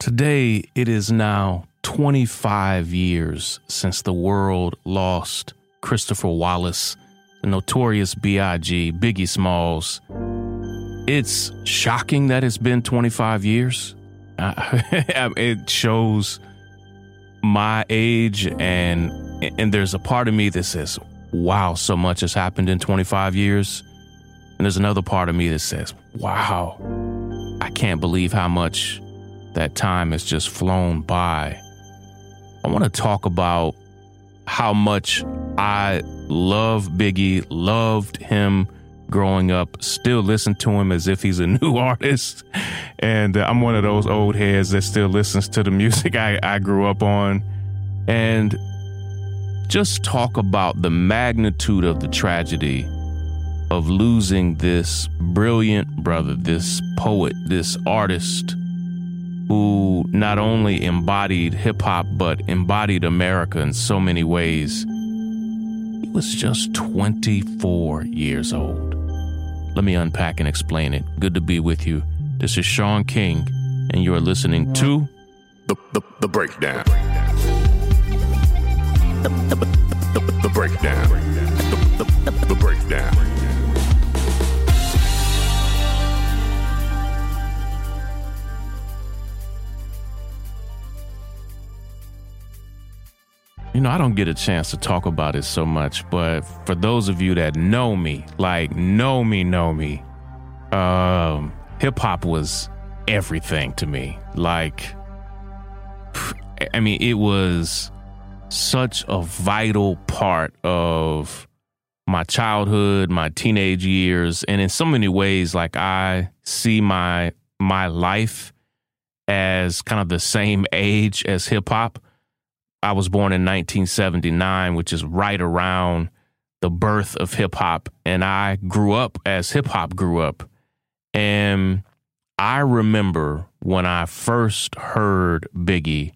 Today, it is now 25 years since the world lost Christopher Wallace, the notorious B.I.G., Biggie Smalls. It's shocking that it's been 25 years. It shows my age, and and there's a part of me that says, "Wow, so much has happened in 25 years," and there's another part of me that says, "Wow, I can't believe how much." That time has just flown by. I want to talk about how much I love Biggie, loved him growing up, still listen to him as if he's a new artist. And uh, I'm one of those old heads that still listens to the music I, I grew up on. And just talk about the magnitude of the tragedy of losing this brilliant brother, this poet, this artist who not only embodied hip hop, but embodied America in so many ways. He was just 24 years old. Let me unpack and explain it. Good to be with you. This is Shaun King, and you are listening to The, the, the Breakdown. The, the, the, the Breakdown. The, the, the Breakdown. You know, I don't get a chance to talk about it so much, but for those of you that know me, like know me, know me, um, hip hop was everything to me. Like, I mean, it was such a vital part of my childhood, my teenage years, and in so many ways, like I see my my life as kind of the same age as hip hop I was born in 1979, which is right around the birth of hip hop. And I grew up as hip hop grew up. And I remember when I first heard Biggie,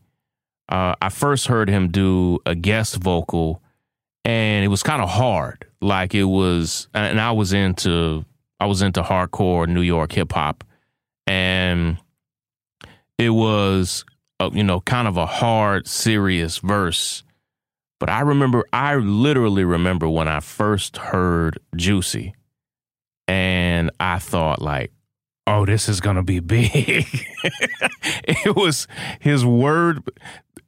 uh, I first heard him do a guest vocal, and it was kind of hard. Like it was, and I was into, I was into hardcore New York hip hop, and it was a, you know, kind of a hard, serious verse. But I remember, I literally remember when I first heard Juicy, and I thought like, oh, this is gonna be big. it was his word.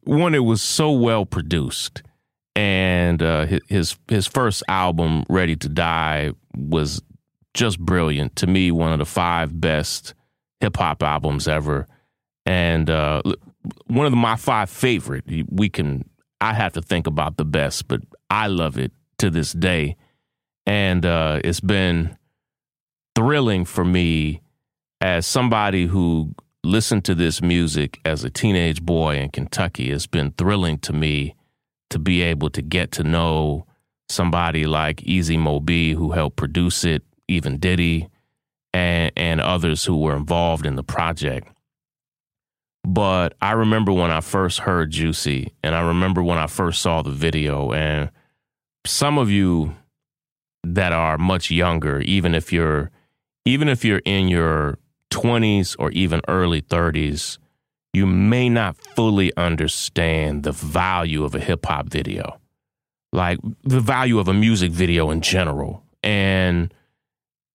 One, it was so well produced, and uh, his his first album, Ready to Die, was just brilliant to me. One of the five best hip hop albums ever. And uh, one of the, my five favorite. We can. I have to think about the best, but I love it to this day, and uh, it's been thrilling for me as somebody who listened to this music as a teenage boy in Kentucky. It's been thrilling to me to be able to get to know somebody like Easy Mo Bee who helped produce it, even Diddy, and and others who were involved in the project. But I remember when I first heard Juicy, and I remember when I first saw the video. And some of you that are much younger, even if you're even if you're in your 20s or even early 30s, you may not fully understand the value of a hip hop video, like the value of a music video in general. And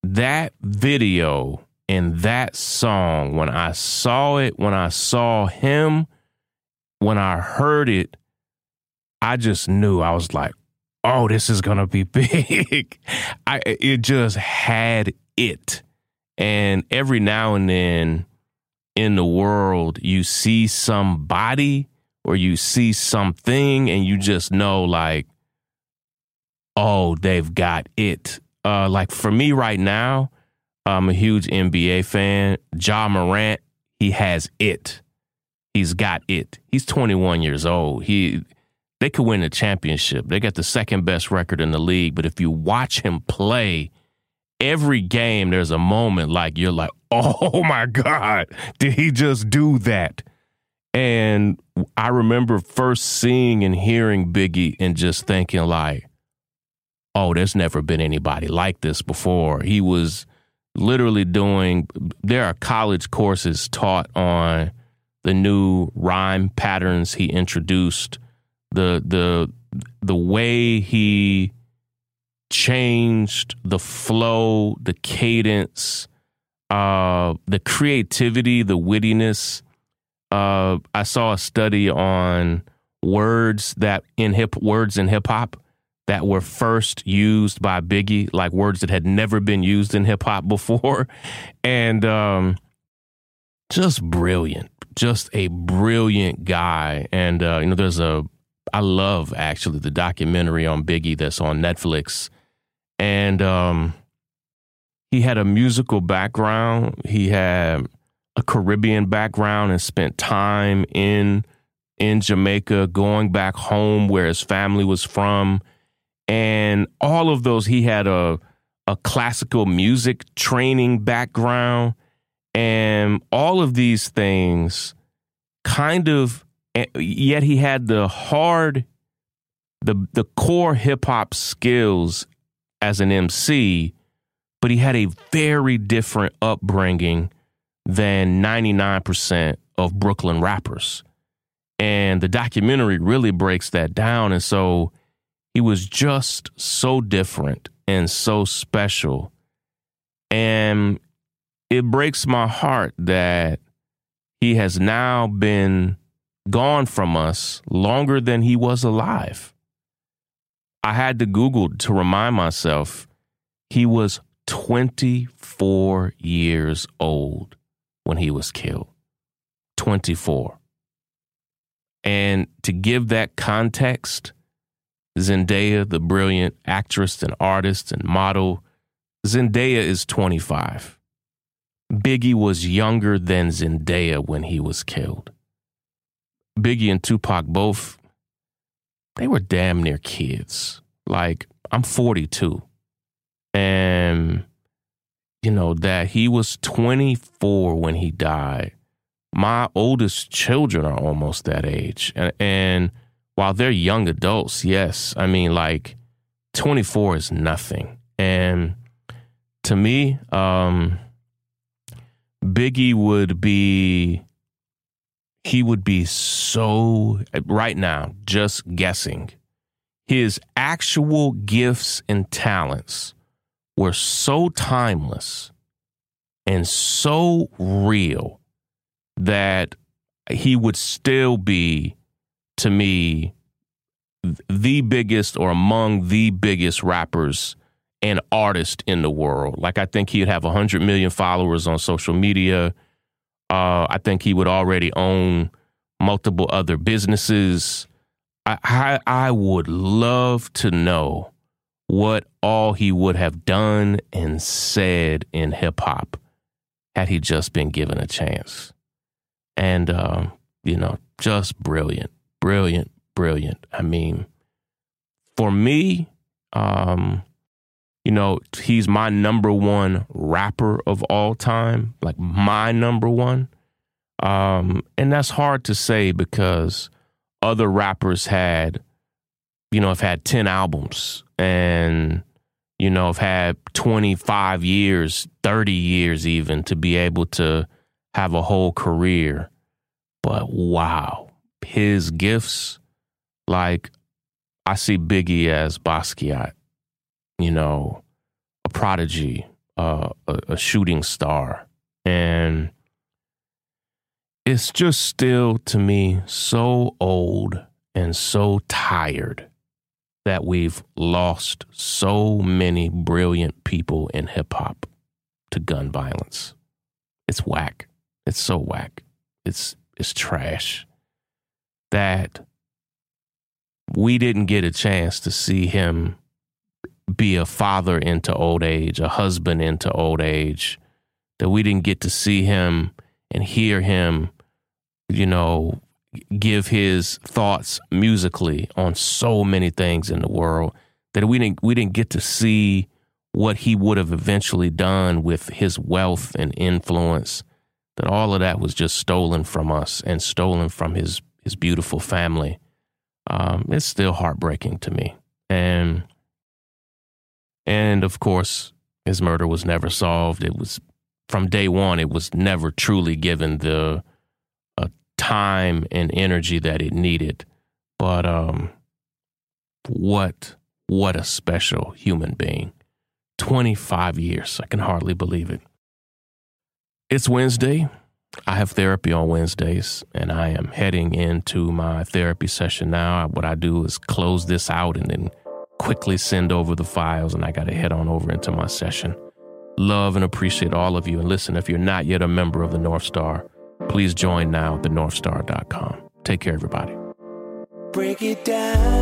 that video in that song, when I saw it, when I saw him, when I heard it, I just knew I was like, oh, this is gonna be big. I it just had it. And every now and then in the world, you see somebody or you see something and you just know like, oh, they've got it. Uh like for me right now, I'm a huge NBA fan. Ja Morant, he has it. He's got it. He's 21 years old. He they could win a championship. They got the second best record in the league, but if you watch him play, every game there's a moment like you're like, "Oh my god, did he just do that?" And I remember first seeing and hearing Biggie and just thinking like, "Oh, there's never been anybody like this before." He was literally doing there are college courses taught on the new rhyme patterns he introduced, the the the way he changed the flow, the cadence, uh, the creativity, the wittiness. Uh, I saw a study on words that in hip words in hip hop that were first used by Biggie, like words that had never been used in hip hop before, and um, just brilliant, just a brilliant guy. And uh, you know, there's a I love actually the documentary on Biggie that's on Netflix, and um, he had a musical background. He had a Caribbean background and spent time in in Jamaica, going back home where his family was from, and all of those. He had a a classical music training background, and all of these things kind of. Eh, yet he had the hard, the the core hip hop skills as an MC, but he had a very different upbringing than 99% of Brooklyn rappers. And the documentary really breaks that down. And so he was just so different and so special. And it breaks my heart that he has now been gone from us longer than he was alive. I had to Google to remind myself he was 24 years old when he was killed. 24. And to give that context, Zendaya, the brilliant actress and artist and model, Zendaya is 25. Biggie was younger than Zendaya when he was killed. Biggie and Tupac both, they were damn near kids. Like, I'm 42. And, you know, that he was 24 when he died my oldest children are almost that age. And, and while they're young adults, yes, I mean, like 24 is nothing. And to me, um, Biggie would be, he would be so, right now, just guessing, his actual gifts and talents were so timeless and so real that he would still be, to me, the biggest or among the biggest rappers and artists in the world. Like, I think he'd have 100 million followers on social media. Uh, I think he would already own multiple other businesses. I, I, I would love to know what all he would have done and said in hip hop had he just been given a chance and uh, you know, just brilliant, brilliant, brilliant. I mean, for me, um, you know, he's my number one rapper of all time, like my number one. Um, and that's hard to say because other rappers had, you know, have had 10 albums and, you know, have had 25 years, 30 years even to be able to have a whole career. But wow, his gifts, like I see Biggie as Basquiat, you know, a prodigy, uh, a, a shooting star. And it's just still to me so old and so tired that we've lost so many brilliant people in hip hop to gun violence. It's whack. It's so whack. It's it's trash. That we didn't get a chance to see him be a father into old age, a husband into old age, that we didn't get to see him and hear him, you know, give his thoughts musically on so many things in the world that we didn't we didn't get to see what he would have eventually done with his wealth and influence that all of that was just stolen from us and stolen from his his beautiful family. Um, it's still heartbreaking to me, and and of course, his murder was never solved. It was from day one. It was never truly given the uh, time and energy that it needed. But um, what what a special human being. 25 years. I can hardly believe it. It's Wednesday. I have therapy on Wednesdays, and I am heading into my therapy session now. What I do is close this out and then quickly send over the files, and I got to head on over into my session. Love and appreciate all of you. And listen, if you're not yet a member of the North Star, please join now at thenorthstar.com. Take care, everybody. Break it down.